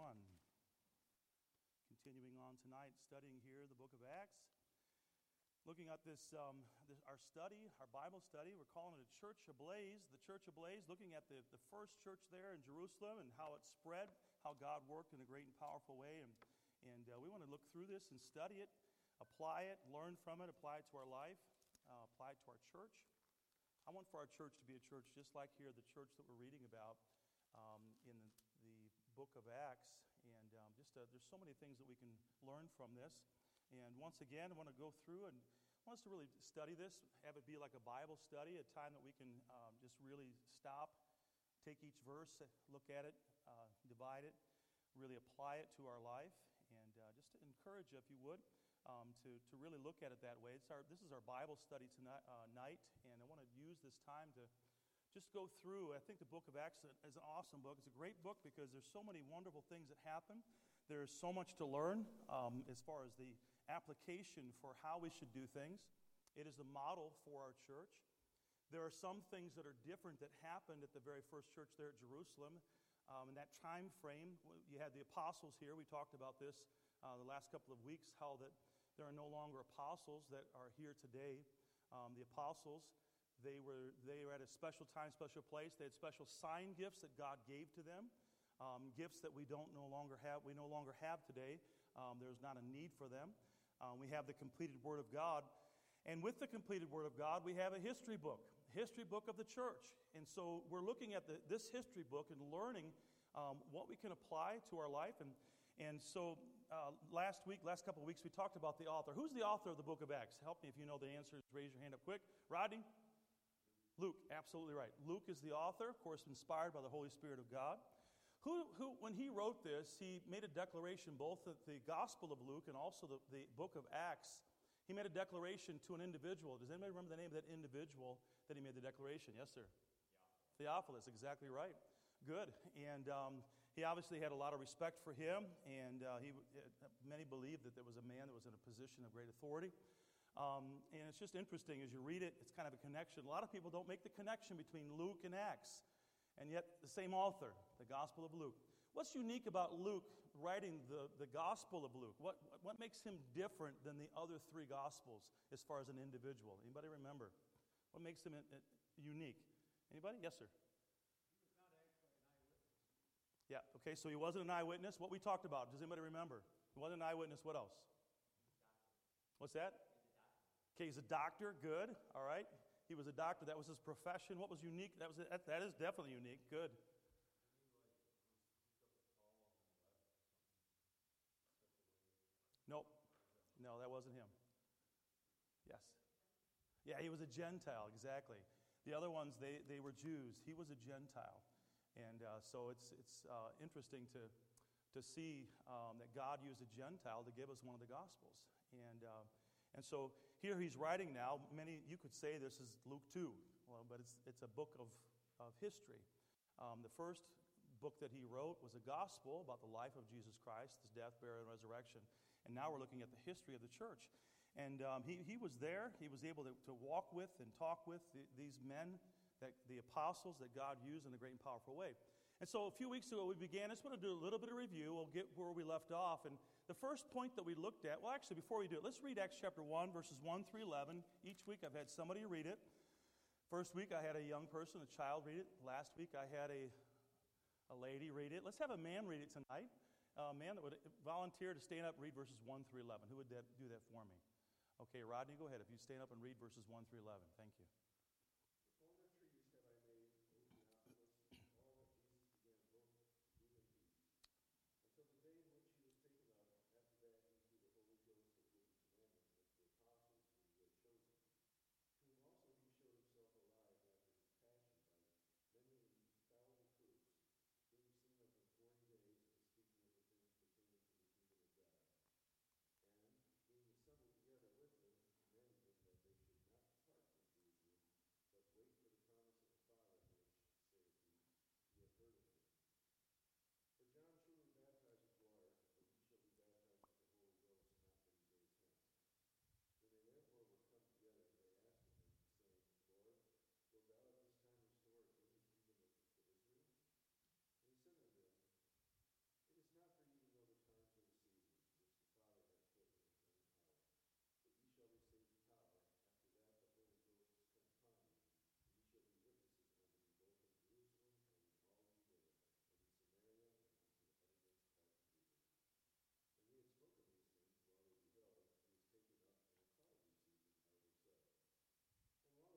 1. Continuing on tonight, studying here the book of Acts. Looking at this, um, this, our study, our Bible study, we're calling it a church ablaze. The church ablaze, looking at the, the first church there in Jerusalem and how it spread, how God worked in a great and powerful way. And, and uh, we want to look through this and study it, apply it, learn from it, apply it to our life, uh, apply it to our church. I want for our church to be a church just like here, the church that we're reading about um, in the, the, book of Acts. And um, just uh, there's so many things that we can learn from this. And once again, I want to go through and I want us to really study this, have it be like a Bible study, a time that we can um, just really stop, take each verse, look at it, uh, divide it, really apply it to our life, and uh, just to encourage you, if you would, um, to, to really look at it that way. It's our, this is our Bible study tonight, uh, night, and I want to use this time to just go through. I think the book of Acts is an awesome book. It's a great book because there's so many wonderful things that happen. There's so much to learn um, as far as the application for how we should do things. It is the model for our church. There are some things that are different that happened at the very first church there at Jerusalem. Um, in that time frame, you had the apostles here. We talked about this uh, the last couple of weeks, how that there are no longer apostles that are here today. Um, the apostles they were, they were at a special time, special place. They had special sign gifts that God gave to them, um, gifts that we don't no longer have. We no longer have today. Um, there's not a need for them. Um, we have the completed Word of God, and with the completed Word of God, we have a history book, history book of the church. And so we're looking at the, this history book and learning um, what we can apply to our life. And and so uh, last week, last couple of weeks, we talked about the author. Who's the author of the book of Acts? Help me if you know the answers. Raise your hand up quick. Rodney? Luke, absolutely right. Luke is the author, of course, inspired by the Holy Spirit of God. Who, who, when he wrote this, he made a declaration, both that the Gospel of Luke and also the, the book of Acts. He made a declaration to an individual. Does anybody remember the name of that individual that he made the declaration? Yes, sir. Theophilus, Theophilus exactly right. Good. And um, he obviously had a lot of respect for him, and uh, he, uh, many believed that there was a man that was in a position of great authority. Um, and it's just interesting as you read it, it's kind of a connection. A lot of people don't make the connection between Luke and Acts, and yet the same author, the Gospel of Luke. What's unique about Luke writing the, the Gospel of Luke? What, what makes him different than the other three Gospels as far as an individual? Anybody remember? What makes him unique? Anybody? Yes, sir. Yeah, okay, so he wasn't an eyewitness. What we talked about, does anybody remember? He wasn't an eyewitness. What else? What's that? Okay, he's a doctor. Good. All right. He was a doctor. That was his profession. What was unique? That was that, that is definitely unique. Good. Nope. No, that wasn't him. Yes. Yeah, he was a Gentile, exactly. The other ones, they, they were Jews. He was a Gentile. And uh, so it's, it's uh, interesting to, to see um, that God used a Gentile to give us one of the Gospels. And uh, and so here he's writing now. Many, you could say this is Luke 2, well, but it's, it's a book of, of history. Um, the first book that he wrote was a gospel about the life of Jesus Christ, his death, burial, and resurrection. And now we're looking at the history of the church. And um, he, he was there. He was able to, to walk with and talk with the, these men, that, the apostles that God used in a great and powerful way. And so a few weeks ago we began. I just want to do a little bit of review. We'll get where we left off. And the first point that we looked at, well, actually, before we do it, let's read Acts chapter 1, verses 1 through 11. Each week I've had somebody read it. First week I had a young person, a child, read it. Last week I had a, a lady read it. Let's have a man read it tonight. A man that would volunteer to stand up read verses 1 through 11. Who would that, do that for me? Okay, Rodney, go ahead. If you stand up and read verses 1 through 11. Thank you.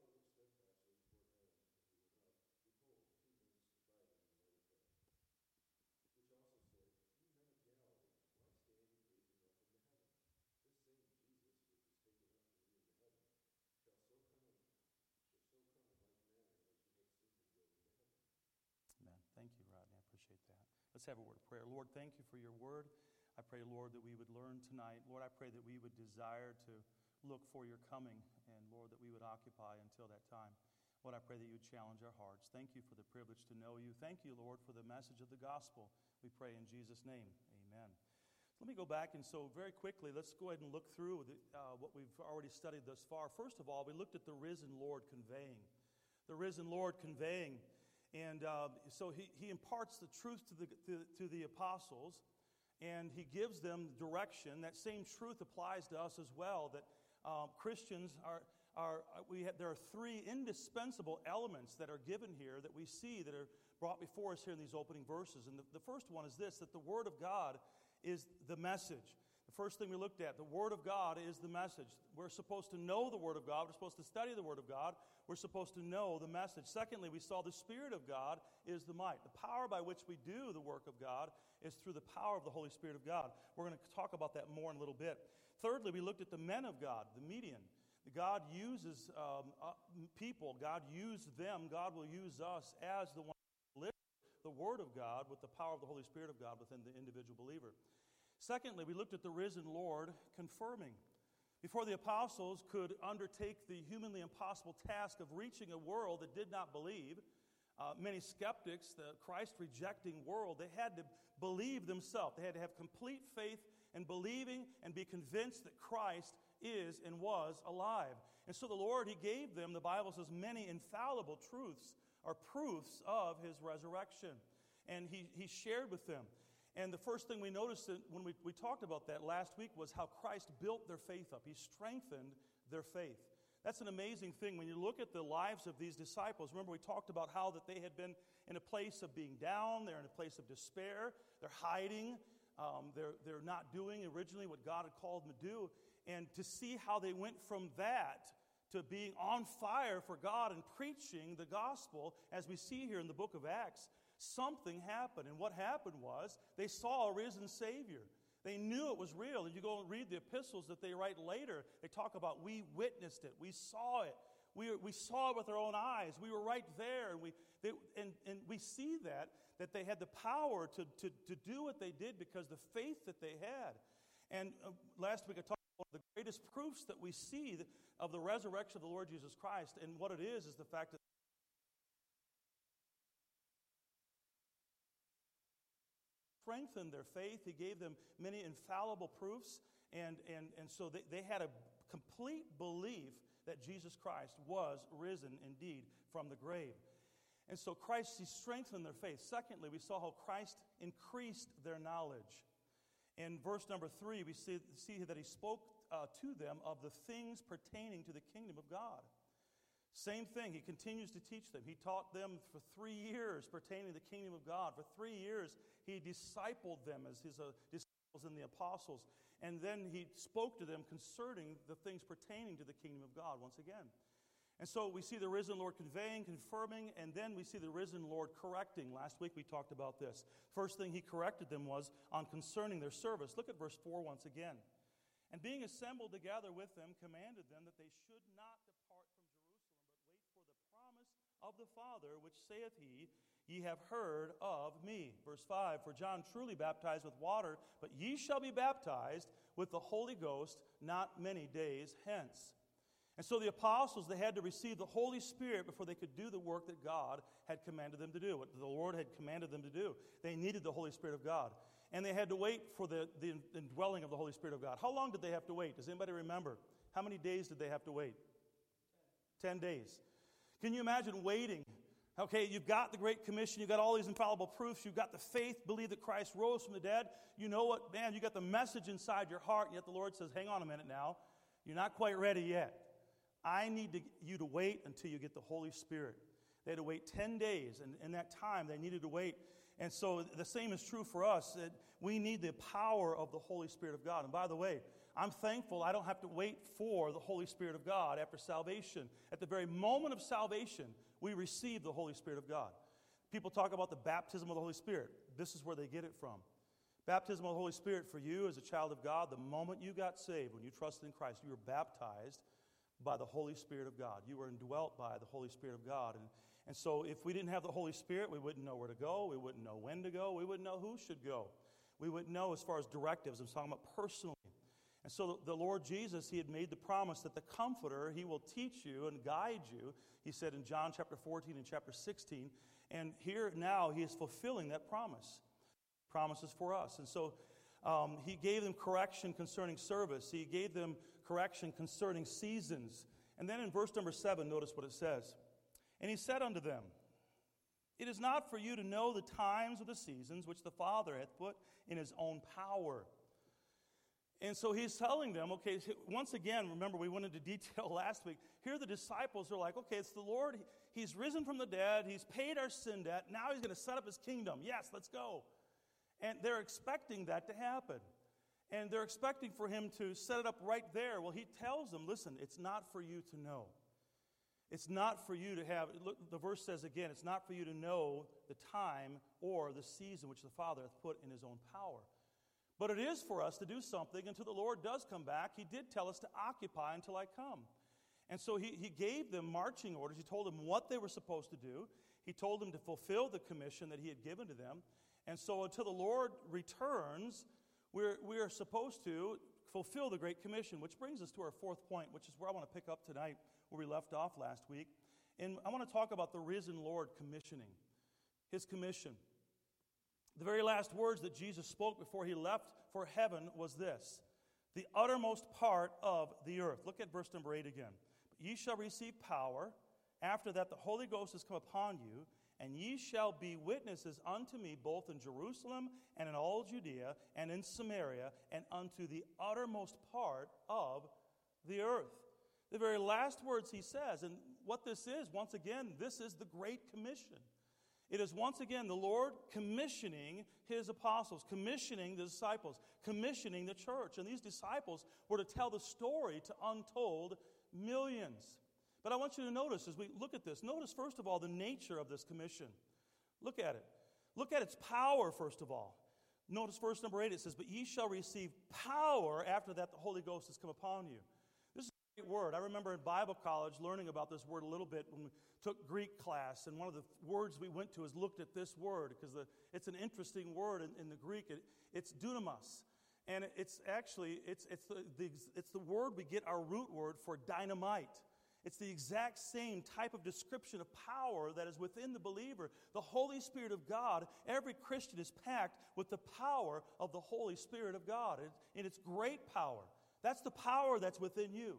assembled together with them, commanded them that they should not depart from Jerusalem, Let's have a word of prayer. Lord, thank you for your word. I pray, Lord, that we would learn tonight. Lord, I pray that we would desire to look for your coming, and Lord, that we would occupy until that time. Lord, I pray that you would challenge our hearts. Thank you for the privilege to know you. Thank you, Lord, for the message of the gospel. We pray in Jesus' name. Amen. Let me go back, and so very quickly, let's go ahead and look through the, uh, what we've already studied thus far. First of all, we looked at the risen Lord conveying. The risen Lord conveying. And uh, so he, he imparts the truth to the, to, to the apostles and he gives them direction. That same truth applies to us as well that um, Christians are, are we have, there are three indispensable elements that are given here that we see that are brought before us here in these opening verses. And the, the first one is this that the Word of God is the message. The first thing we looked at, the Word of God is the message. We're supposed to know the Word of God. We're supposed to study the Word of God. We're supposed to know the message. Secondly, we saw the Spirit of God is the might. The power by which we do the work of God is through the power of the Holy Spirit of God. We're going to talk about that more in a little bit. Thirdly, we looked at the men of God, the median. God uses um, uh, people, God used them, God will use us as the one who live the Word of God with the power of the Holy Spirit of God within the individual believer. Secondly, we looked at the risen Lord confirming. Before the apostles could undertake the humanly impossible task of reaching a world that did not believe, uh, many skeptics, the Christ rejecting world, they had to believe themselves. They had to have complete faith and believing and be convinced that Christ is and was alive. And so the Lord, He gave them, the Bible says, many infallible truths or proofs of His resurrection. And He, he shared with them. And the first thing we noticed when we, we talked about that last week was how Christ built their faith up. He strengthened their faith. That's an amazing thing. When you look at the lives of these disciples, remember we talked about how that they had been in a place of being down, they're in a place of despair, they're hiding, um, they're, they're not doing originally what God had called them to do. And to see how they went from that to being on fire for God and preaching the gospel, as we see here in the book of Acts, something happened. And what happened was they saw a risen Savior. They knew it was real. And you go and read the epistles that they write later, they talk about we witnessed it, we saw it. We, we saw it with our own eyes. We were right there. And we, they, and, and we see that, that they had the power to, to, to do what they did because the faith that they had. And uh, last week I talked about the greatest proofs that we see of the resurrection of the Lord Jesus Christ. And what it is, is the fact that strengthened their faith. He gave them many infallible proofs. And, and, and so they, they had a complete belief that Jesus Christ was risen indeed from the grave. And so Christ, he strengthened their faith. Secondly, we saw how Christ increased their knowledge. In verse number three, we see, see that he spoke uh, to them of the things pertaining to the kingdom of God. Same thing, he continues to teach them. He taught them for three years pertaining to the kingdom of God. For three years, he discipled them as his uh, disciples and the apostles. And then he spoke to them concerning the things pertaining to the kingdom of God once again. And so we see the risen Lord conveying, confirming, and then we see the risen Lord correcting. Last week we talked about this. First thing he corrected them was on concerning their service. Look at verse 4 once again. And being assembled together with them, commanded them that they should not of the Father, which saith he, Ye have heard of me. Verse 5 For John truly baptized with water, but ye shall be baptized with the Holy Ghost not many days hence. And so the apostles, they had to receive the Holy Spirit before they could do the work that God had commanded them to do, what the Lord had commanded them to do. They needed the Holy Spirit of God. And they had to wait for the, the indwelling of the Holy Spirit of God. How long did they have to wait? Does anybody remember? How many days did they have to wait? Ten days. Can you imagine waiting? Okay, you've got the Great Commission, you've got all these infallible proofs, you've got the faith, believe that Christ rose from the dead. You know what, man, you got the message inside your heart, yet the Lord says, hang on a minute now. You're not quite ready yet. I need to, you to wait until you get the Holy Spirit. They had to wait 10 days, and in that time, they needed to wait. And so the same is true for us that we need the power of the Holy Spirit of God. And by the way, I'm thankful I don't have to wait for the Holy Spirit of God after salvation. At the very moment of salvation, we receive the Holy Spirit of God. People talk about the baptism of the Holy Spirit. This is where they get it from. Baptism of the Holy Spirit for you as a child of God, the moment you got saved, when you trusted in Christ, you were baptized by the Holy Spirit of God. You were indwelt by the Holy Spirit of God. And, And so, if we didn't have the Holy Spirit, we wouldn't know where to go. We wouldn't know when to go. We wouldn't know who should go. We wouldn't know as far as directives. I'm talking about personally. And so, the Lord Jesus, He had made the promise that the Comforter, He will teach you and guide you. He said in John chapter 14 and chapter 16. And here now, He is fulfilling that promise. Promises for us. And so, um, He gave them correction concerning service, He gave them correction concerning seasons. And then in verse number 7, notice what it says. And he said unto them, It is not for you to know the times or the seasons which the Father hath put in his own power. And so he's telling them, okay, once again, remember we went into detail last week. Here the disciples are like, okay, it's the Lord. He's risen from the dead. He's paid our sin debt. Now he's going to set up his kingdom. Yes, let's go. And they're expecting that to happen. And they're expecting for him to set it up right there. Well, he tells them, listen, it's not for you to know. It's not for you to have, look, the verse says again, it's not for you to know the time or the season which the Father hath put in his own power. But it is for us to do something until the Lord does come back. He did tell us to occupy until I come. And so he, he gave them marching orders. He told them what they were supposed to do. He told them to fulfill the commission that he had given to them. And so until the Lord returns, we're, we are supposed to fulfill the Great Commission, which brings us to our fourth point, which is where I want to pick up tonight, where we left off last week. And I want to talk about the risen Lord commissioning, his commission. The very last words that Jesus spoke before he left for heaven was this the uttermost part of the earth. Look at verse number 8 again. Ye shall receive power. After that, the Holy Ghost has come upon you, and ye shall be witnesses unto me both in Jerusalem and in all Judea and in Samaria and unto the uttermost part of the earth. The very last words he says, and what this is, once again, this is the Great Commission. It is once again the Lord commissioning his apostles, commissioning the disciples, commissioning the church. And these disciples were to tell the story to untold millions. But I want you to notice as we look at this, notice first of all the nature of this commission. Look at it. Look at its power, first of all. Notice verse number eight, it says, But ye shall receive power after that the Holy Ghost has come upon you. This is a great word. I remember in Bible college learning about this word a little bit when we took Greek class, and one of the words we went to is looked at this word because it's an interesting word in, in the Greek. It, it's dunamis. And it's actually, it's, it's, the, the, it's the word we get our root word for dynamite. It's the exact same type of description of power that is within the believer. The Holy Spirit of God, every Christian is packed with the power of the Holy Spirit of God in its great power. That's the power that's within you.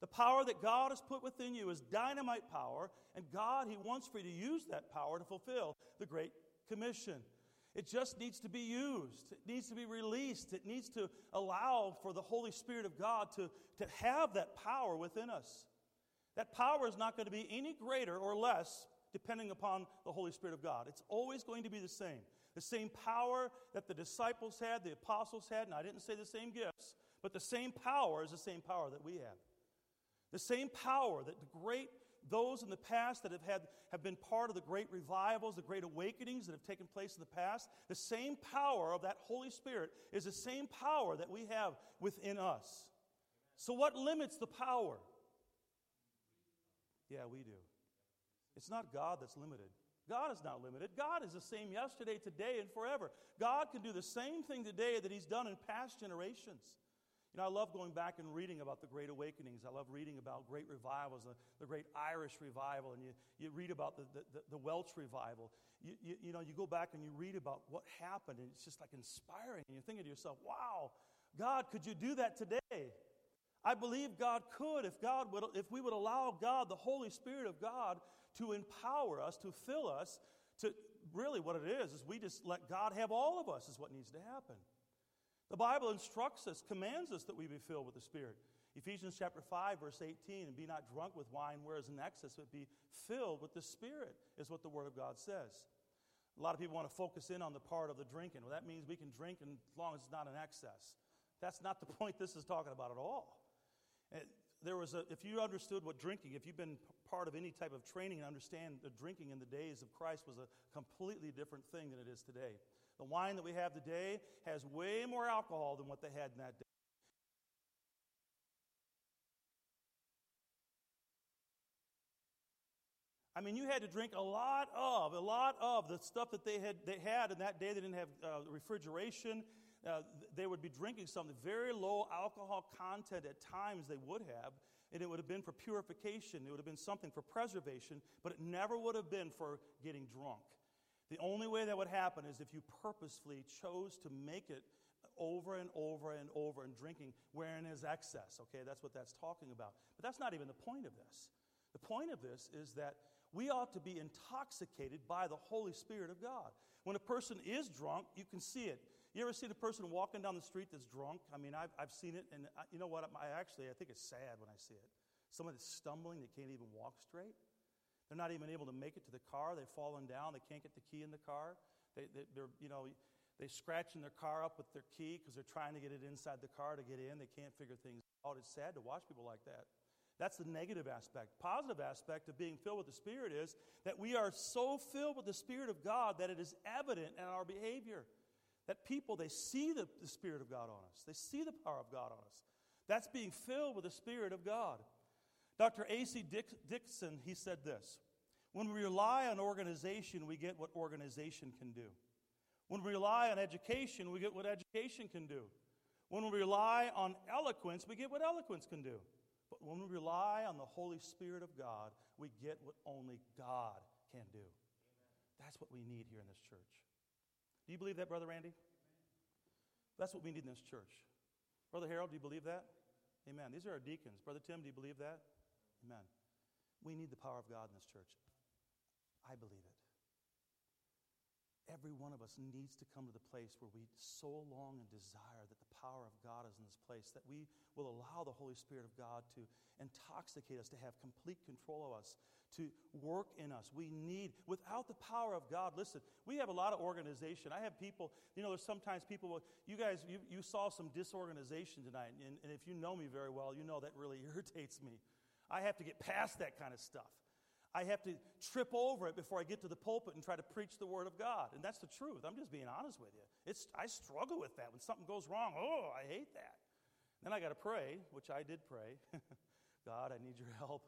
The power that God has put within you is dynamite power, and God, He wants for you to use that power to fulfill the Great Commission. It just needs to be used. It needs to be released. It needs to allow for the Holy Spirit of God to, to have that power within us. That power is not going to be any greater or less depending upon the Holy Spirit of God. It's always going to be the same. The same power that the disciples had, the apostles had, and I didn't say the same gifts, but the same power is the same power that we have. The same power that the great those in the past that have had have been part of the great revivals, the great awakenings that have taken place in the past, the same power of that Holy Spirit is the same power that we have within us. So what limits the power? Yeah, we do. It's not God that's limited. God is not limited. God is the same yesterday, today, and forever. God can do the same thing today that He's done in past generations. You know, I love going back and reading about the great awakenings. I love reading about great revivals, the, the great Irish revival, and you, you read about the, the, the Welsh revival. You, you, you, know, you go back and you read about what happened, and it's just like inspiring. And you're thinking to yourself, wow, God, could you do that today? I believe God could if God would, if we would allow God, the Holy Spirit of God, to empower us, to fill us, to really what it is, is we just let God have all of us, is what needs to happen. The Bible instructs us, commands us that we be filled with the Spirit. Ephesians chapter 5, verse 18, and be not drunk with wine, whereas in excess, but be filled with the Spirit, is what the Word of God says. A lot of people want to focus in on the part of the drinking. Well, that means we can drink as long as it's not in excess. That's not the point this is talking about at all. There was a, if you understood what drinking, if you've been part of any type of training and understand that drinking in the days of Christ was a completely different thing than it is today. The wine that we have today has way more alcohol than what they had in that day. I mean, you had to drink a lot of, a lot of the stuff that they had, they had in that day. They didn't have uh, refrigeration. Uh, they would be drinking something very low alcohol content at times they would have, and it would have been for purification. It would have been something for preservation, but it never would have been for getting drunk. The only way that would happen is if you purposefully chose to make it over and over and over and drinking wherein is excess. Okay, that's what that's talking about. But that's not even the point of this. The point of this is that we ought to be intoxicated by the Holy Spirit of God. When a person is drunk, you can see it. You ever see the person walking down the street that's drunk? I mean, I've, I've seen it, and I, you know what? I actually, I think it's sad when I see it. Someone that's stumbling, they can't even walk straight. They're not even able to make it to the car. They've fallen down. They can't get the key in the car. They, they, are you know, they're scratching their car up with their key because they're trying to get it inside the car to get in. They can't figure things out. It's sad to watch people like that. That's the negative aspect. Positive aspect of being filled with the Spirit is that we are so filled with the Spirit of God that it is evident in our behavior. That people, they see the, the Spirit of God on us, they see the power of God on us. That's being filled with the Spirit of God. Dr. A.C. Dixon, he said this When we rely on organization, we get what organization can do. When we rely on education, we get what education can do. When we rely on eloquence, we get what eloquence can do. But when we rely on the Holy Spirit of God, we get what only God can do. That's what we need here in this church. Do you believe that, Brother Randy? That's what we need in this church. Brother Harold, do you believe that? Amen. These are our deacons. Brother Tim, do you believe that? Amen. We need the power of God in this church. I believe it. Every one of us needs to come to the place where we so long and desire that the power of God is in this place, that we will allow the Holy Spirit of God to intoxicate us, to have complete control of us, to work in us. We need, without the power of God, listen, we have a lot of organization. I have people, you know, there's sometimes people, you guys, you, you saw some disorganization tonight, and, and if you know me very well, you know that really irritates me. I have to get past that kind of stuff. I have to trip over it before I get to the pulpit and try to preach the Word of God. And that's the truth. I'm just being honest with you. It's, I struggle with that. When something goes wrong, oh, I hate that. Then I got to pray, which I did pray. God, I need your help.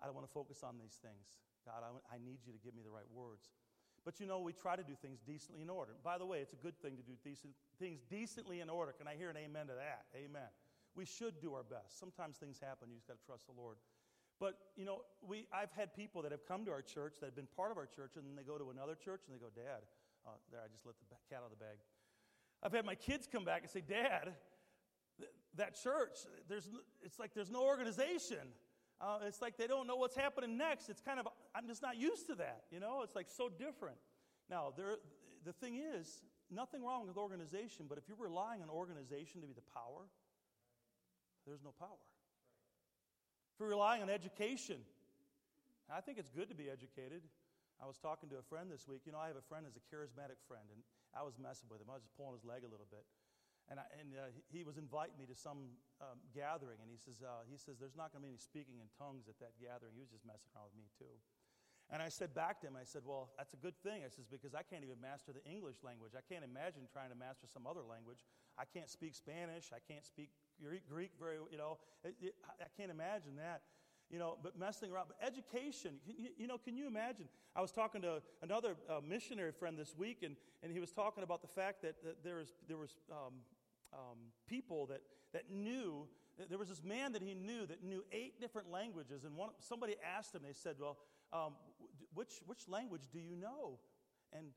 I don't want to focus on these things. God, I, I need you to give me the right words. But you know, we try to do things decently in order. By the way, it's a good thing to do decent, things decently in order. Can I hear an amen to that? Amen. We should do our best. Sometimes things happen. You just got to trust the Lord. But, you know, we, I've had people that have come to our church that have been part of our church, and then they go to another church and they go, Dad, uh, there, I just let the cat out of the bag. I've had my kids come back and say, Dad, th- that church, there's, it's like there's no organization. Uh, it's like they don't know what's happening next. It's kind of, I'm just not used to that, you know? It's like so different. Now, there, the thing is, nothing wrong with organization, but if you're relying on organization to be the power, there's no power. We're relying on education, I think it's good to be educated. I was talking to a friend this week. You know, I have a friend who's a charismatic friend, and I was messing with him. I was just pulling his leg a little bit. And, I, and uh, he was inviting me to some um, gathering, and he says, uh, he says, There's not going to be any speaking in tongues at that gathering. He was just messing around with me, too. And I said back to him, I said, Well, that's a good thing. I says, Because I can't even master the English language. I can't imagine trying to master some other language. I can't speak Spanish. I can't speak Greek very, you know, it, it, I can't imagine that. You know, but messing around. But education, you, you know, can you imagine? I was talking to another uh, missionary friend this week, and, and he was talking about the fact that, that there was, there was um, um, people that, that knew there was this man that he knew that knew eight different languages and one, somebody asked him they said well um, which, which language do you know? And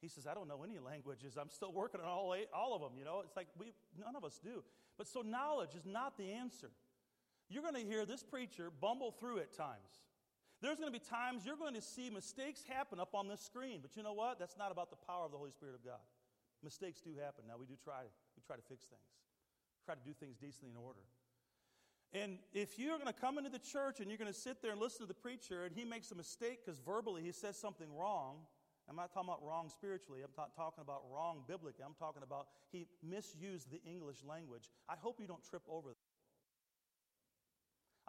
he says, I don't know any languages. I'm still working on all, eight, all of them. You know, it's like we, none of us do. But so knowledge is not the answer. You're going to hear this preacher bumble through at times. There's going to be times you're going to see mistakes happen up on this screen. But you know what? That's not about the power of the Holy Spirit of God. Mistakes do happen. Now we do try, we try to fix things, try to do things decently in order. And if you're going to come into the church and you're going to sit there and listen to the preacher and he makes a mistake because verbally he says something wrong, I'm not talking about wrong spiritually, I'm not talking about wrong biblically, I'm talking about he misused the English language. I hope you don't trip over that.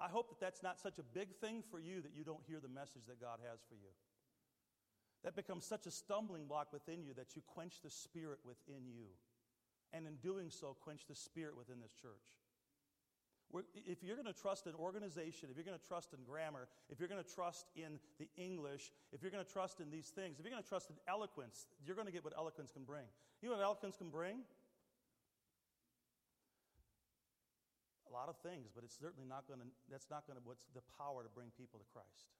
I hope that that's not such a big thing for you that you don't hear the message that God has for you. That becomes such a stumbling block within you that you quench the spirit within you. And in doing so, quench the spirit within this church. If you're going to trust in organization, if you're going to trust in grammar, if you're going to trust in the English, if you're going to trust in these things, if you're going to trust in eloquence, you're going to get what eloquence can bring. You know what eloquence can bring? A lot of things, but it's certainly not going to, that's not going to, what's the power to bring people to Christ.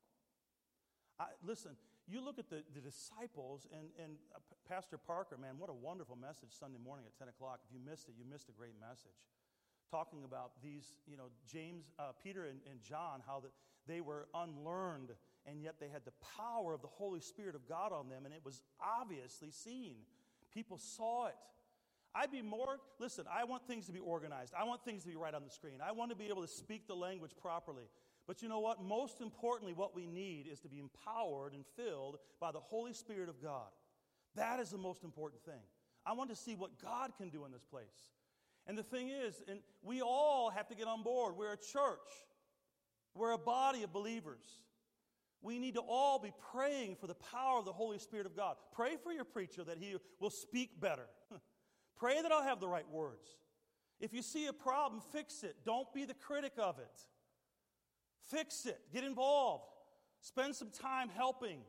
I, listen, you look at the, the disciples and, and uh, Pastor Parker, man, what a wonderful message Sunday morning at 10 o'clock. If you missed it, you missed a great message talking about these, you know, James, uh, Peter, and, and John, how the, they were unlearned, and yet they had the power of the Holy Spirit of God on them, and it was obviously seen. People saw it. I'd be more, listen, I want things to be organized. I want things to be right on the screen. I want to be able to speak the language properly. But you know what? Most importantly, what we need is to be empowered and filled by the Holy Spirit of God. That is the most important thing. I want to see what God can do in this place. And the thing is, and we all have to get on board. We're a church, we're a body of believers. We need to all be praying for the power of the Holy Spirit of God. Pray for your preacher that he will speak better. Pray that I'll have the right words. If you see a problem, fix it. Don't be the critic of it. Fix it. Get involved. Spend some time helping.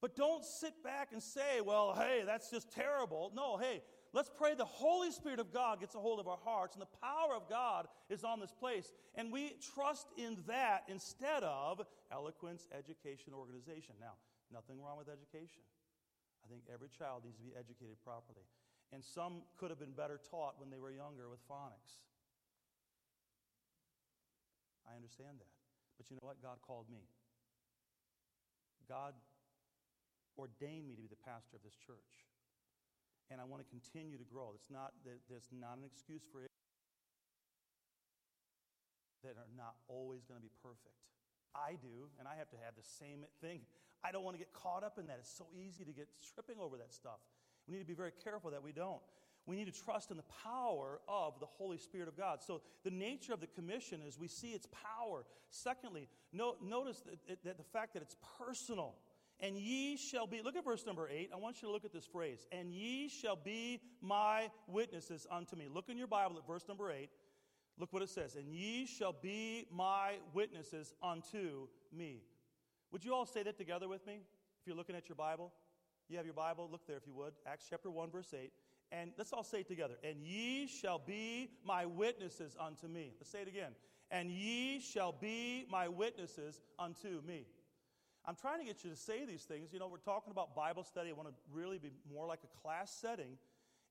But don't sit back and say, well, hey, that's just terrible. No, hey, Let's pray the Holy Spirit of God gets a hold of our hearts and the power of God is on this place. And we trust in that instead of eloquence, education, organization. Now, nothing wrong with education. I think every child needs to be educated properly. And some could have been better taught when they were younger with phonics. I understand that. But you know what? God called me. God ordained me to be the pastor of this church and I want to continue to grow. It's not, there's not an excuse for it that are not always going to be perfect. I do, and I have to have the same thing. I don't want to get caught up in that. It's so easy to get tripping over that stuff. We need to be very careful that we don't. We need to trust in the power of the Holy Spirit of God. So, the nature of the commission is we see its power. Secondly, no, notice that, that the fact that it's personal. And ye shall be, look at verse number eight. I want you to look at this phrase. And ye shall be my witnesses unto me. Look in your Bible at verse number eight. Look what it says. And ye shall be my witnesses unto me. Would you all say that together with me? If you're looking at your Bible, you have your Bible, look there if you would. Acts chapter 1, verse 8. And let's all say it together. And ye shall be my witnesses unto me. Let's say it again. And ye shall be my witnesses unto me. I'm trying to get you to say these things. You know, we're talking about Bible study. I want to really be more like a class setting.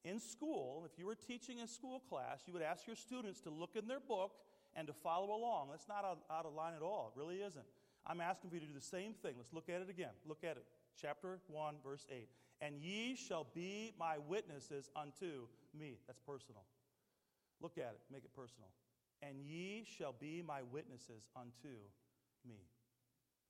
In school, if you were teaching a school class, you would ask your students to look in their book and to follow along. That's not out, of line at all. It really isn't. I'm asking for you to do the same thing. Let's look at it again. Look at it. Chapter 1, verse 8. And ye shall be my witnesses unto me. That's personal. Look at it. Make it personal. And ye shall be my witnesses unto me.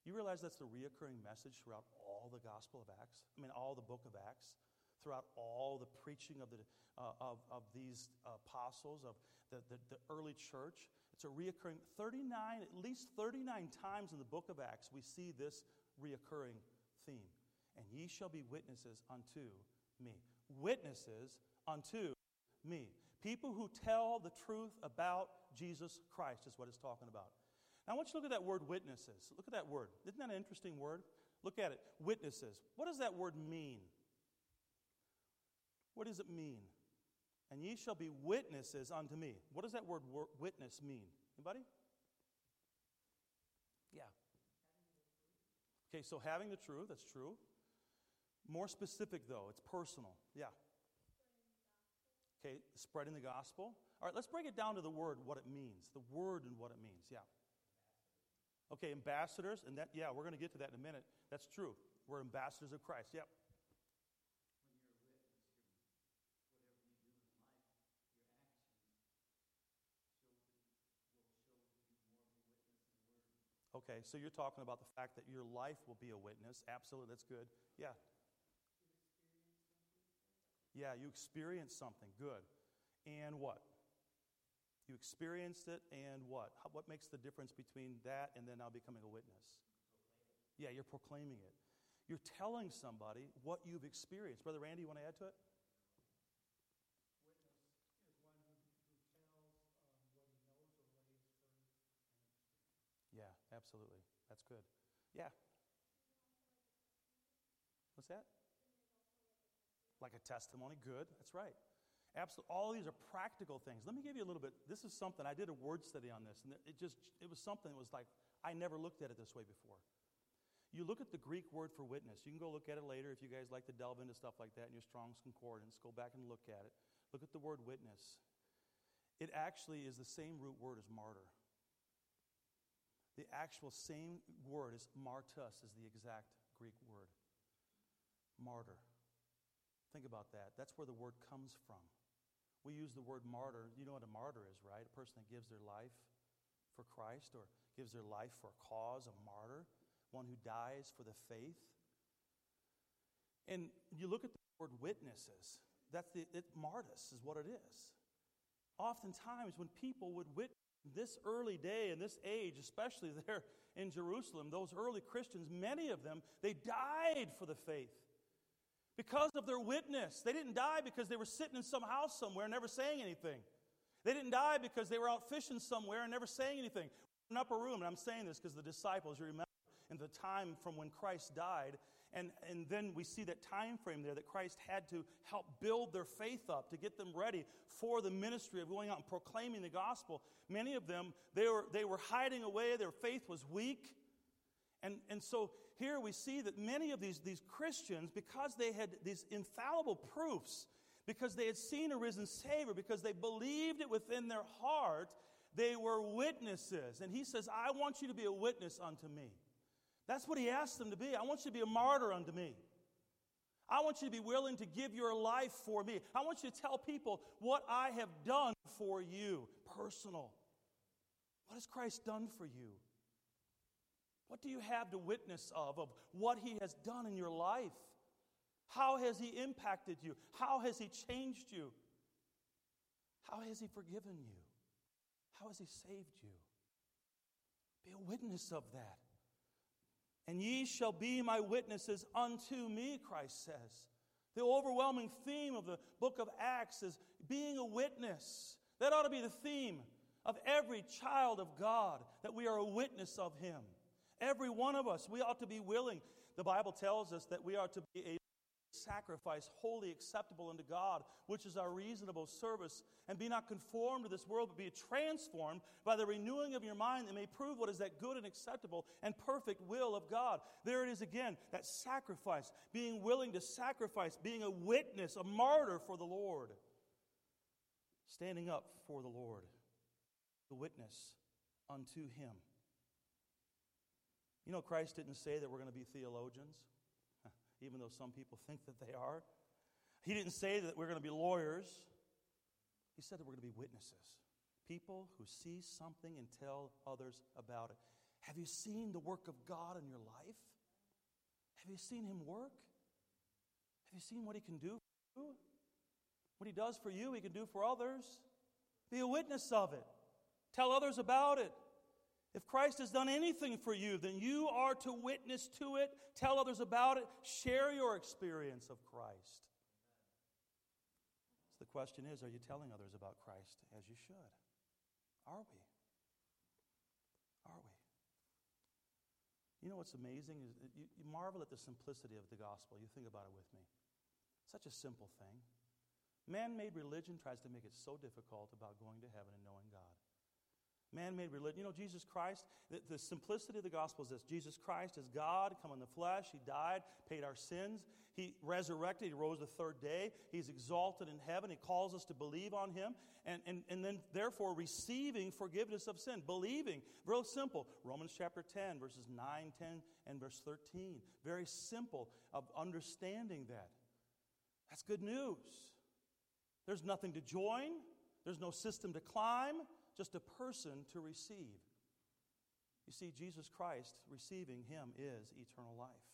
You realize that's the reoccurring message throughout all the Gospel of Acts? I mean, all the book of Acts? Throughout all the preaching of, the, uh, of, of these apostles, of the, the, the early church. It's a reoccurring 39, at least 39 times in the book of Acts, we see this reoccurring theme. And ye shall be witnesses unto me. Witnesses unto me. People who tell the truth about Jesus Christ is what it's talking about. Now, I want you to look at that word witnesses. Look at that word. Isn't that an interesting word? Look at it. Witnesses. What does that word mean? What does it mean? And ye shall be witnesses unto me. What does that word witness mean? Anybody? Yeah. Okay, so having the truth, that's true. More specific, though, it's personal. Yeah. Okay, spreading the gospel. All right, let's break it down to the word, what it means. The word and what it means. Yeah. Okay, ambassadors, and that, yeah, we're going to get to that in a minute. That's true. We're ambassadors of Christ. Yep. Okay, so you're talking about the fact that your life will be a witness. Absolutely, that's good. Yeah. Yeah, you experience something. Good. And what? You experienced it, and what? How, what makes the difference between that and then now becoming a witness? Yeah, you're proclaiming it. You're telling somebody what you've experienced. Brother Randy, you want to add to it? Witness is one who, who tells um, what he knows or Absolutely. That's good. Yeah. What's that? Like a testimony. Good. That's right. Absolutely. All these are practical things. Let me give you a little bit. This is something I did a word study on this, and it just it was something that was like I never looked at it this way before. You look at the Greek word for witness. You can go look at it later if you guys like to delve into stuff like that in your Strong's Concordance. Go back and look at it. Look at the word witness. It actually is the same root word as martyr. The actual same word as martus is the exact Greek word. Martyr. Think about that. That's where the word comes from. We use the word martyr. You know what a martyr is, right? A person that gives their life for Christ or gives their life for a cause, a martyr, one who dies for the faith. And you look at the word witnesses. That's the it, martyrs is what it is. Oftentimes, when people would witness this early day in this age, especially there in Jerusalem, those early Christians, many of them, they died for the faith because of their witness. They didn't die because they were sitting in some house somewhere never saying anything. They didn't die because they were out fishing somewhere and never saying anything. In an upper room, and I'm saying this because the disciples, you remember, in the time from when Christ died, and, and then we see that time frame there that Christ had to help build their faith up to get them ready for the ministry of going out and proclaiming the gospel. Many of them, they were, they were hiding away, their faith was weak. And, and so here we see that many of these, these Christians, because they had these infallible proofs, because they had seen a risen Savior, because they believed it within their heart, they were witnesses. And he says, I want you to be a witness unto me. That's what he asked them to be. I want you to be a martyr unto me. I want you to be willing to give your life for me. I want you to tell people what I have done for you. Personal. What has Christ done for you? What do you have to witness of, of what He has done in your life? How has He impacted you? How has He changed you? How has He forgiven you? How has He saved you? Be a witness of that. And ye shall be my witnesses unto me, Christ says. The overwhelming theme of the book of Acts is being a witness. That ought to be the theme of every child of God, that we are a witness of Him. Every one of us, we ought to be willing. The Bible tells us that we are to be a sacrifice wholly acceptable unto God, which is our reasonable service. And be not conformed to this world, but be transformed by the renewing of your mind that may prove what is that good and acceptable and perfect will of God. There it is again, that sacrifice, being willing to sacrifice, being a witness, a martyr for the Lord, standing up for the Lord, the witness unto Him. You know, Christ didn't say that we're going to be theologians, even though some people think that they are. He didn't say that we're going to be lawyers. He said that we're going to be witnesses, people who see something and tell others about it. Have you seen the work of God in your life? Have you seen Him work? Have you seen what He can do What He does for you, He can do for others. Be a witness of it. Tell others about it. If Christ has done anything for you, then you are to witness to it, tell others about it, share your experience of Christ. So the question is are you telling others about Christ as you should? Are we? Are we? You know what's amazing is you, you marvel at the simplicity of the gospel. You think about it with me. Such a simple thing. Man made religion tries to make it so difficult about going to heaven and knowing God. Man made religion. You know, Jesus Christ, the, the, simplicity of the gospel is this Jesus Christ is God, come in the flesh. He died, paid our sins. He resurrected. He rose the third day. He's exalted in heaven. He calls us to believe on Him. And, and, and then, therefore, receiving forgiveness of sin. Believing. Real simple. Romans chapter 10, verses 9, 10, and verse 13. Very simple of understanding that. That's good news. There's nothing to join, there's no system to climb just a person to receive. You see, Jesus Christ, receiving him is eternal life.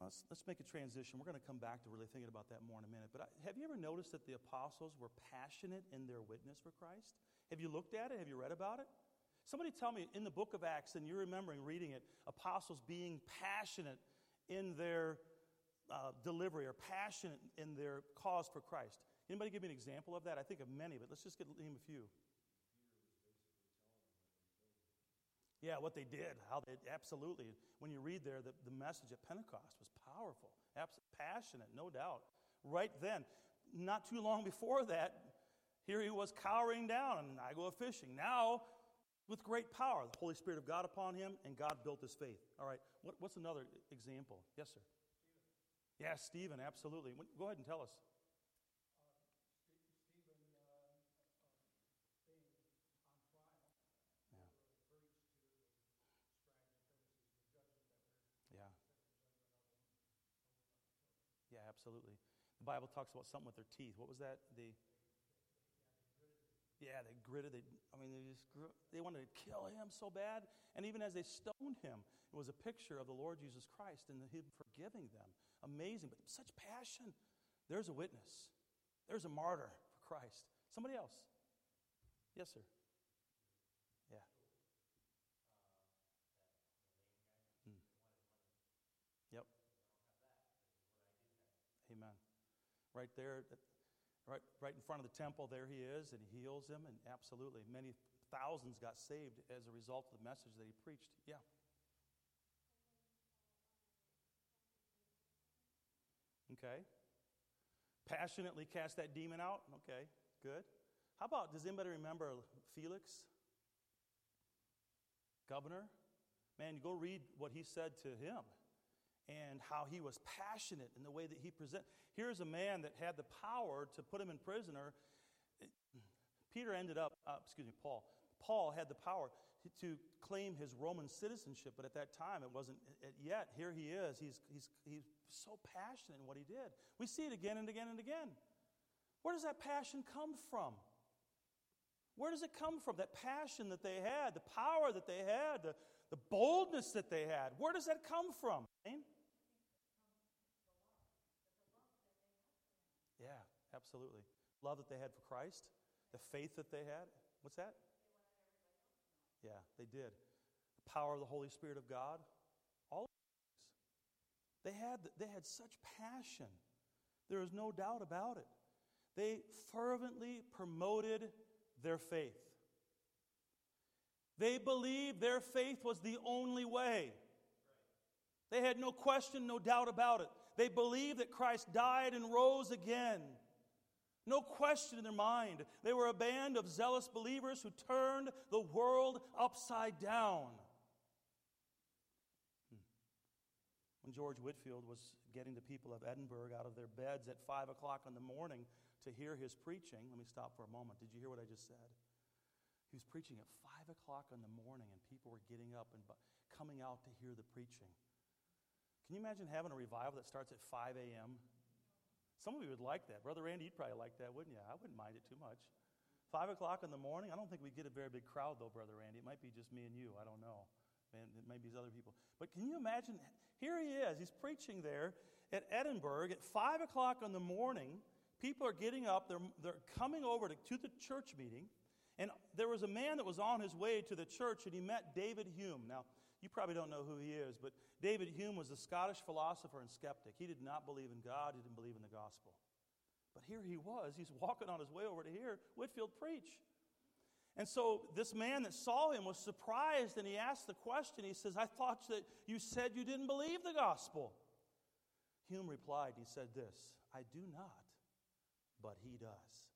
Let's, let's make a transition. We're going to come back to really thinking about that more in a minute. But I, have you ever noticed that the apostles were passionate in their witness for Christ? Have you looked at it? Have you read about it? Somebody tell me in the book of Acts, and you're remembering reading it, apostles being passionate in their uh, delivery or passionate in their cause for Christ. Anybody give me an example of that? I think of many, but let's just get, name a few. Yeah, what they did, how they absolutely. When you read there, the, the message at Pentecost was powerful, abs- passionate, no doubt. Right then, not too long before that, here he was cowering down, and I go fishing. Now, with great power, the Holy Spirit of God upon him, and God built his faith. All right, what, what's another example? Yes, sir. Yeah, Stephen, absolutely. Go ahead and tell us. Absolutely. The Bible talks about something with their teeth. What was that? The yeah, they gritted. They, I mean, they just grew, they wanted to kill him so bad. And even as they stoned him, it was a picture of the Lord Jesus Christ and him forgiving them. Amazing, but such passion. There's a witness. There's a martyr for Christ. Somebody else. Yes, sir. Yeah. Hmm. Yep. Amen. Right there, right, right in front of the temple, there he is, and he heals him, and absolutely, many thousands got saved as a result of the message that he preached. Yeah. Okay. Passionately cast that demon out. Okay, good. How about, does anybody remember Felix? Governor? Man, you go read what he said to him and how he was passionate in the way that he presented. Here's a man that had the power to put him in prisoner. Peter ended up, uh, excuse me, Paul. Paul had the power to claim his Roman citizenship, but at that time it wasn't yet. Here he is. He's, he's, he's so passionate in what he did. We see it again and again and again. Where does that passion come from? Where does it come from? That passion that they had, the power that they had, the, the boldness that they had. Where does that come from? Yeah, absolutely. Love that they had for Christ, the faith that they had. What's that? Yeah, they did. The power of the Holy Spirit of God. All of things. They had, they had such passion. There is no doubt about it. They fervently promoted their faith. They believed their faith was the only way. They had no question, no doubt about it. They believed that Christ died and rose again. No question in their mind. They were a band of zealous believers who turned the world upside down. Hmm. When George Whitefield was getting the people of Edinburgh out of their beds at 5 o'clock in the morning to hear his preaching, let me stop for a moment. Did you hear what I just said? He was preaching at 5 o'clock in the morning, and people were getting up and coming out to hear the preaching. Can you imagine having a revival that starts at 5 a.m.? Some of you would like that. Brother Randy, you'd probably like that, wouldn't you? I wouldn't mind it too much. 5 o'clock in the morning, I don't think we'd get a very big crowd, though, Brother Randy. It might be just me and you. I don't know. And maybe these other people. But can you imagine? Here he is. He's preaching there at Edinburgh at 5 o'clock in the morning. People are getting up. They're, they're coming over to, to the church meeting. And there was a man that was on his way to the church, and he met David Hume. Now, you probably don't know who he is, but David Hume was a Scottish philosopher and skeptic. He did not believe in God, he didn't believe in the gospel. But here he was, he's walking on his way over to hear Whitefield preach. And so this man that saw him was surprised and he asked the question. He says, I thought that you said you didn't believe the gospel. Hume replied, He said this I do not, but he does.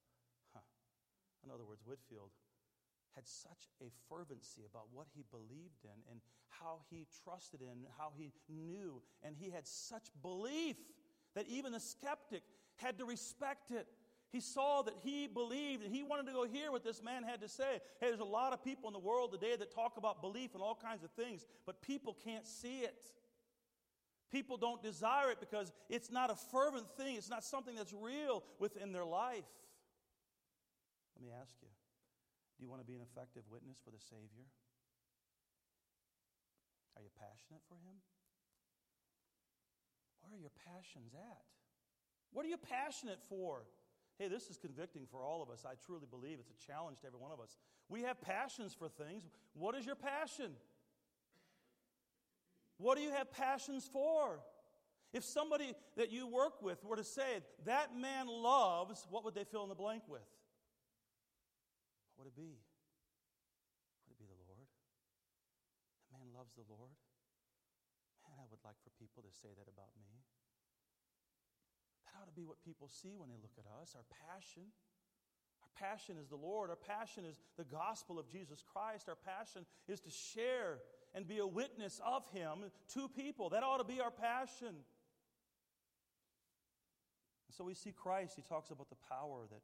In other words, Whitefield had such a fervency about what he believed in and how he trusted in, how he knew, and he had such belief that even the skeptic had to respect it. He saw that he believed and he wanted to go hear what this man had to say. Hey, there's a lot of people in the world today that talk about belief and all kinds of things, but people can't see it. People don't desire it because it's not a fervent thing, it's not something that's real within their life. Let me ask you do you want to be an effective witness for the Savior? Are you passionate for Him? Where are your passions at? What are you passionate for? Hey, this is convicting for all of us. I truly believe it's a challenge to every one of us. We have passions for things. What is your passion? What do you have passions for? If somebody that you work with were to say, that man loves, what would they fill in the blank with? Would it be? Would it be the Lord? That man loves the Lord? Man, I would like for people to say that about me. That ought to be what people see when they look at us our passion. Our passion is the Lord. Our passion is the gospel of Jesus Christ. Our passion is to share and be a witness of Him to people. That ought to be our passion. And so we see Christ, he talks about the power that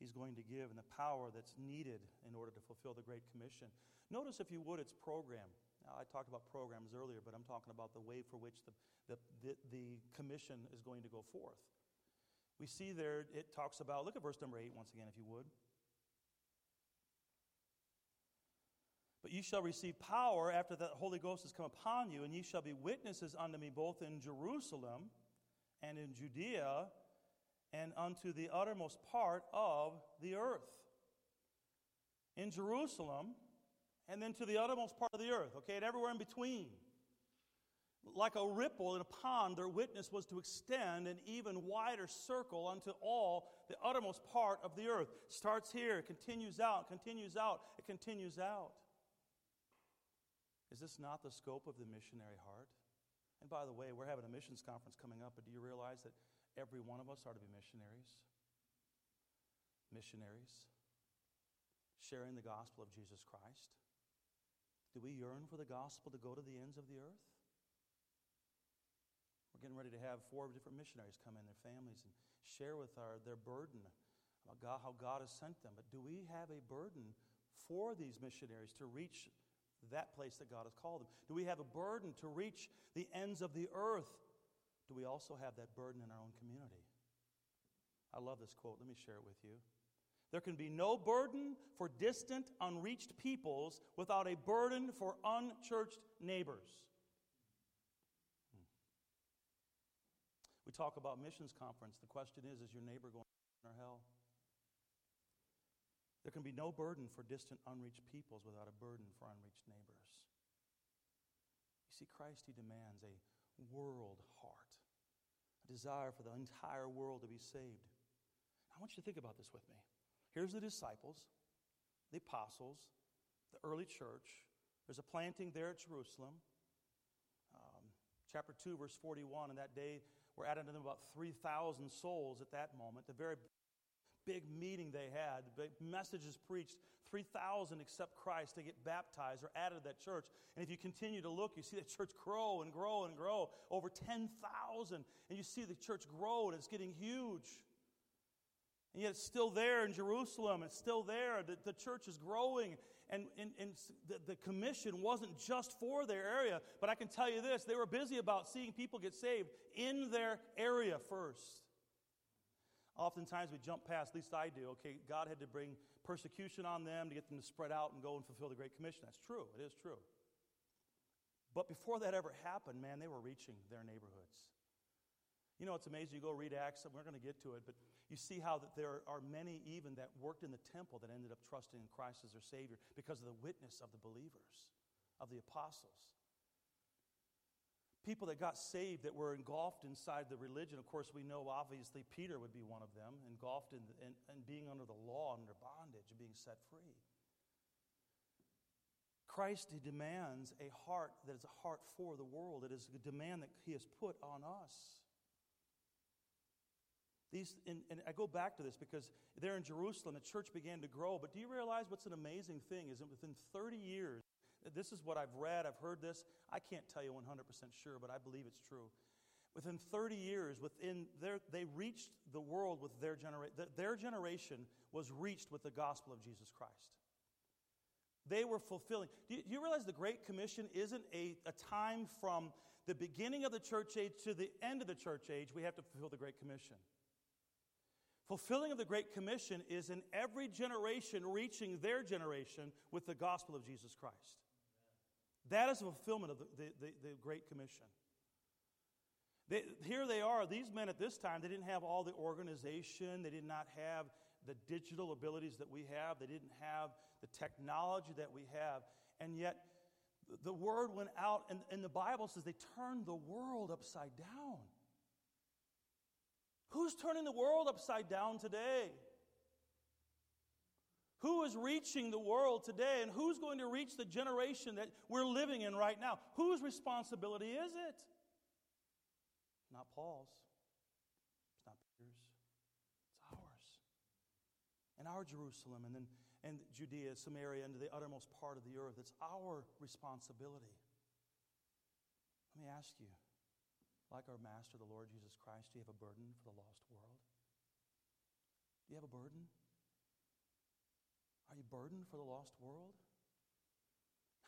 he's going to give and the power that's needed in order to fulfill the Great Commission. Notice, if you would, its program. Now, I talked about programs earlier, but I'm talking about the way for which the, the, the, the commission is going to go forth. We see there, it talks about, look at verse number 8 once again, if you would. But you shall receive power after the Holy Ghost has come upon you, and ye shall be witnesses unto me both in Jerusalem and in Judea and unto the uttermost part of the earth. In Jerusalem, and then to the uttermost part of the earth, okay, and everywhere in between. Like a ripple in a pond, their witness was to extend an even wider circle unto all the uttermost part of the earth. Starts here, continues out, continues out, it continues out. Is this not the scope of the missionary heart? And by the way, we're having a missions conference coming up, but do you realize that every one of us are to be missionaries? Missionaries. Sharing the gospel of Jesus Christ. Do we yearn for the gospel to go to the ends of the earth? We're getting ready to have four different missionaries come in, their families, and share with our, their burden about God, how God has sent them. But do we have a burden for these missionaries to reach that place that God has called them? Do we have a burden to reach the ends of the earth? Do we also have that burden in our own community? I love this quote. Let me share it with you. There can be no burden for distant, unreached peoples without a burden for unchurched neighbors. Hmm. We talk about missions conference. The question is is your neighbor going to or hell? There can be no burden for distant, unreached peoples without a burden for unreached neighbors. You see, Christ, He demands a world heart, desire for the entire world to be saved. I want you to think about this with me. Here's the disciples, the apostles, the early church. There's a planting there at Jerusalem. Um, chapter 2, verse 41, and that day were added to them about 3,000 souls at that moment. The very big meeting they had, the messages preached. 3,000 accept Christ. They get baptized or added to that church. And if you continue to look, you see that church grow and grow and grow. Over 10,000. And you see the church grow and it's getting huge. And yet it's still there in Jerusalem. It's still there. The, the church is growing. And, and, and the, the commission wasn't just for their area. But I can tell you this they were busy about seeing people get saved in their area first. Oftentimes we jump past, at least I do, okay, God had to bring persecution on them to get them to spread out and go and fulfill the Great Commission. That's true, it is true. But before that ever happened, man, they were reaching their neighborhoods. You know, it's amazing. You go read Acts, and we're going to get to it, but you see how that there are many even that worked in the temple that ended up trusting in Christ as their Savior because of the witness of the believers, of the apostles people that got saved that were engulfed inside the religion. Of course, we know obviously Peter would be one of them, engulfed in, in, in being under the law, under bondage, and being set free. Christ he demands a heart that is a heart for the world. It is a demand that he has put on us. These, and, and I go back to this because there in Jerusalem, the church began to grow. But do you realize what's an amazing thing is that within 30 years, this is what I've read, I've heard this. I can't tell you 100% sure, but I believe it's true. Within 30 years, within their, they reached the world with their generation. Their generation was reached with the gospel of Jesus Christ. They were fulfilling. Do you, do you realize the Great Commission isn't a, a time from the beginning of the church age to the end of the church age? We have to fulfill the Great Commission. Fulfilling of the Great Commission is in every generation reaching their generation with the gospel of Jesus Christ. That is a fulfillment of the, the, the, the Great Commission. They, here they are, these men at this time, they didn't have all the organization, they did not have the digital abilities that we have, they didn't have the technology that we have, and yet the word went out, and, and the Bible says they turned the world upside down. Who's turning the world upside down today? Who is reaching the world today and who's going to reach the generation that we're living in right now? Whose responsibility is it? Not Paul's. It's not Peter's. It's ours. And our Jerusalem and then and Judea, Samaria, and to the uttermost part of the earth. It's our responsibility. Let me ask you, like our Master, the Lord Jesus Christ, do you have a burden for the lost world? Do you have a burden? Are you burdened for the lost world?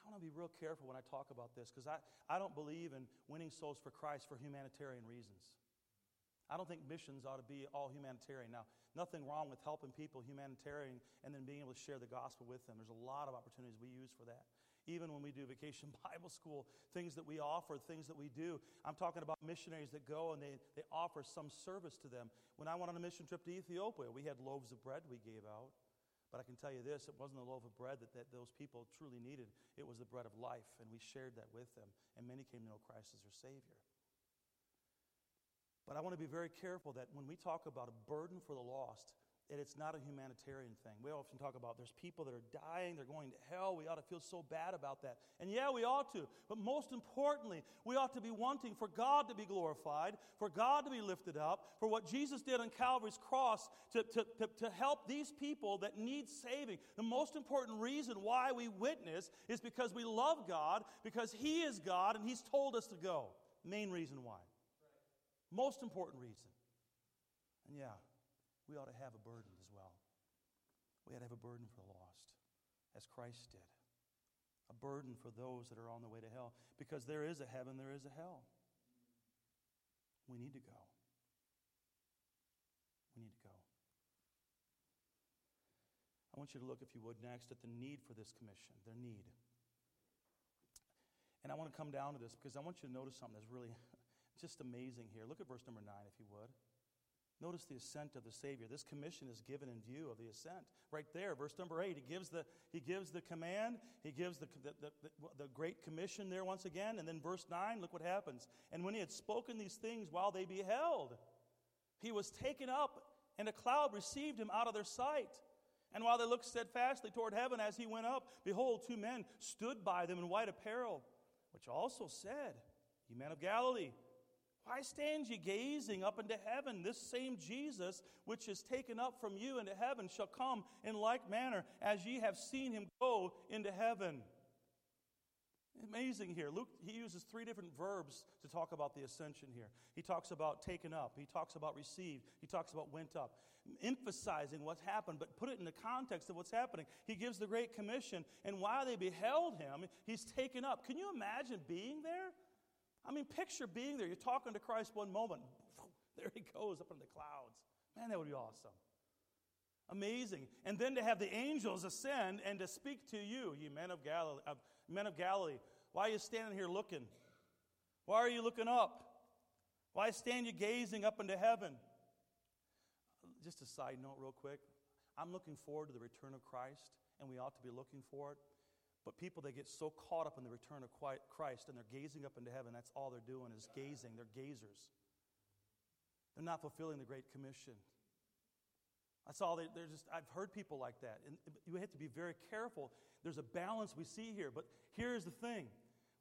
I want to be real careful when I talk about this because I, I don't believe in winning souls for Christ for humanitarian reasons. I don't think missions ought to be all humanitarian. Now, nothing wrong with helping people humanitarian and then being able to share the gospel with them. There's a lot of opportunities we use for that. Even when we do vacation Bible school, things that we offer, things that we do. I'm talking about missionaries that go and they, they offer some service to them. When I went on a mission trip to Ethiopia, we had loaves of bread we gave out. But I can tell you this it wasn't the loaf of bread that, that those people truly needed, it was the bread of life, and we shared that with them, and many came to know Christ as their Savior. But I want to be very careful that when we talk about a burden for the lost, it's not a humanitarian thing. We often talk about there's people that are dying, they're going to hell. We ought to feel so bad about that. And yeah, we ought to. But most importantly, we ought to be wanting for God to be glorified, for God to be lifted up, for what Jesus did on Calvary's cross to, to, to, to help these people that need saving. The most important reason why we witness is because we love God, because He is God, and He's told us to go. Main reason why. Most important reason. And yeah, we ought to have a burden as well. We ought to have a burden for the lost, as Christ did. A burden for those that are on the way to hell. Because there is a heaven, there is a hell. We need to go. We need to go. I want you to look, if you would, next at the need for this commission, their need. And I want to come down to this because I want you to notice something that's really just amazing here. Look at verse number 9, if you would. Notice the ascent of the Savior. This commission is given in view of the ascent. Right there, verse number 8, he gives the, he gives the command, he gives the, the, the, the Great Commission there once again. And then verse 9, look what happens. And when he had spoken these things while they beheld, he was taken up, and a cloud received him out of their sight. And while they looked steadfastly toward heaven as he went up, behold, two men stood by them in white apparel, which also said, Ye men of Galilee, why stand ye gazing up into heaven? This same Jesus, which is taken up from you into heaven, shall come in like manner as ye have seen him go into heaven. Amazing here. Luke, he uses three different verbs to talk about the ascension here. He talks about taken up, he talks about received, he talks about went up, emphasizing what's happened, but put it in the context of what's happening. He gives the Great Commission, and while they beheld him, he's taken up. Can you imagine being there? I mean, picture being there. You're talking to Christ one moment, there he goes up in the clouds. Man, that would be awesome. Amazing. And then to have the angels ascend and to speak to you, you men of Galilee, uh, men of Galilee. Why are you standing here looking? Why are you looking up? Why stand you gazing up into heaven? Just a side note, real quick. I'm looking forward to the return of Christ, and we ought to be looking for it. But people, they get so caught up in the return of Christ and they're gazing up into heaven. That's all they're doing is gazing. They're gazers. They're not fulfilling the Great Commission. That's all they, they're just, I've heard people like that. And you have to be very careful. There's a balance we see here. But here's the thing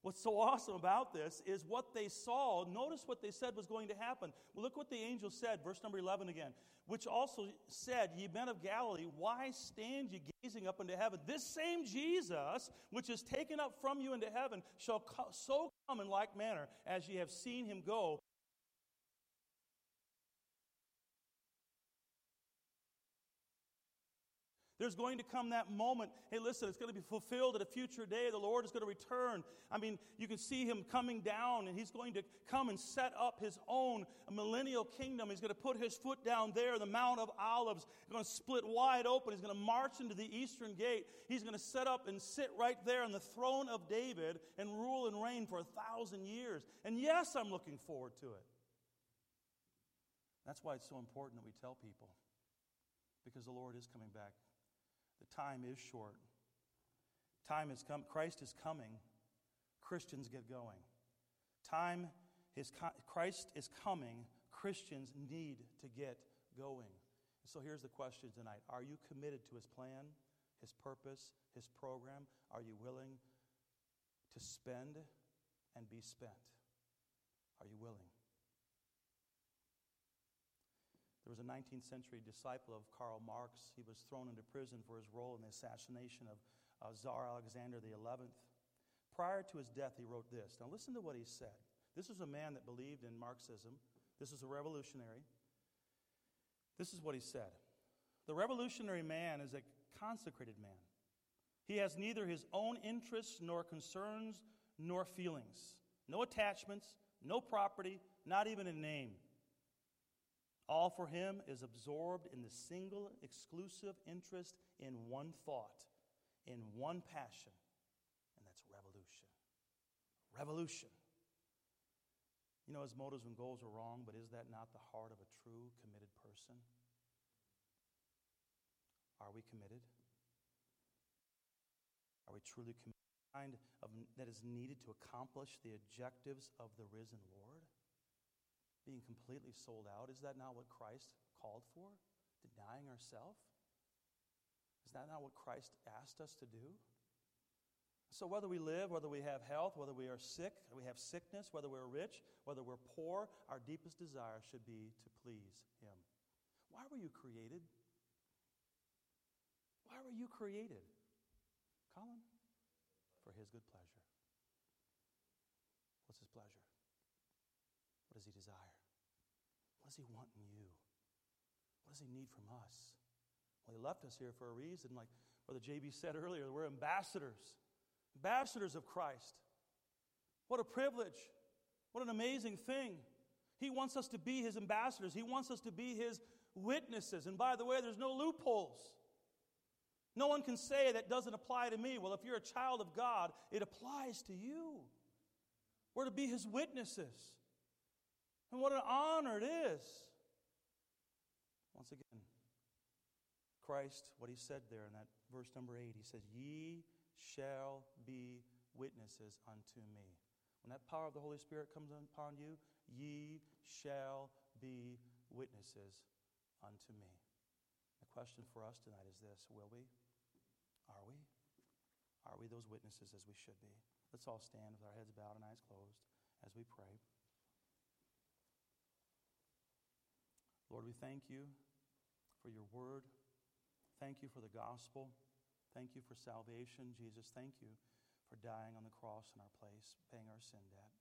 What's so awesome about this is what they saw. Notice what they said was going to happen. Look what the angel said, verse number 11 again, which also said, Ye men of Galilee, why stand ye gazing up into heaven? This same Jesus, which is taken up from you into heaven, shall so come in like manner as ye have seen him go There's going to come that moment. Hey, listen, it's going to be fulfilled at a future day. The Lord is going to return. I mean, you can see him coming down, and he's going to come and set up his own millennial kingdom. He's going to put his foot down there, the Mount of Olives. He's going to split wide open. He's going to march into the eastern gate. He's going to set up and sit right there on the throne of David and rule and reign for a thousand years. And yes, I'm looking forward to it. That's why it's so important that we tell people because the Lord is coming back the time is short. Time has come. Christ is coming. Christians get going. Time is Christ is coming. Christians need to get going. So here's the question tonight Are you committed to his plan? His purpose, His program? Are you willing to spend and be spent? Are you willing? There was a 19th century disciple of Karl Marx. He was thrown into prison for his role in the assassination of uh, Tsar Alexander 11th. Prior to his death, he wrote this. Now, listen to what he said. This was a man that believed in Marxism, this is a revolutionary. This is what he said The revolutionary man is a consecrated man. He has neither his own interests nor concerns nor feelings, no attachments, no property, not even a name. All for him is absorbed in the single exclusive interest in one thought, in one passion, and that's revolution. Revolution. You know, his motives and goals are wrong, but is that not the heart of a true, committed person? Are we committed? Are we truly committed? Kind of, that is needed to accomplish the objectives of the risen Lord? Being completely sold out, is that not what Christ called for? Denying ourselves? Is that not what Christ asked us to do? So, whether we live, whether we have health, whether we are sick, we have sickness, whether we're rich, whether we're poor, our deepest desire should be to please Him. Why were you created? Why were you created? Colin? For His good pleasure. What's His pleasure? Does He desire? What does He want in you? What does He need from us? Well, He left us here for a reason. Like Brother JB said earlier, we're ambassadors ambassadors of Christ. What a privilege. What an amazing thing. He wants us to be his ambassadors, he wants us to be his witnesses. And by the way, there's no loopholes. No one can say that doesn't apply to me. Well, if you're a child of God, it applies to you. We're to be his witnesses. And what an honor it is. Once again, Christ, what he said there in that verse number eight, he says, Ye shall be witnesses unto me. When that power of the Holy Spirit comes upon you, ye shall be witnesses unto me. The question for us tonight is this Will we? Are we? Are we those witnesses as we should be? Let's all stand with our heads bowed and eyes closed as we pray. Lord, we thank you for your word. Thank you for the gospel. Thank you for salvation. Jesus, thank you for dying on the cross in our place, paying our sin debt.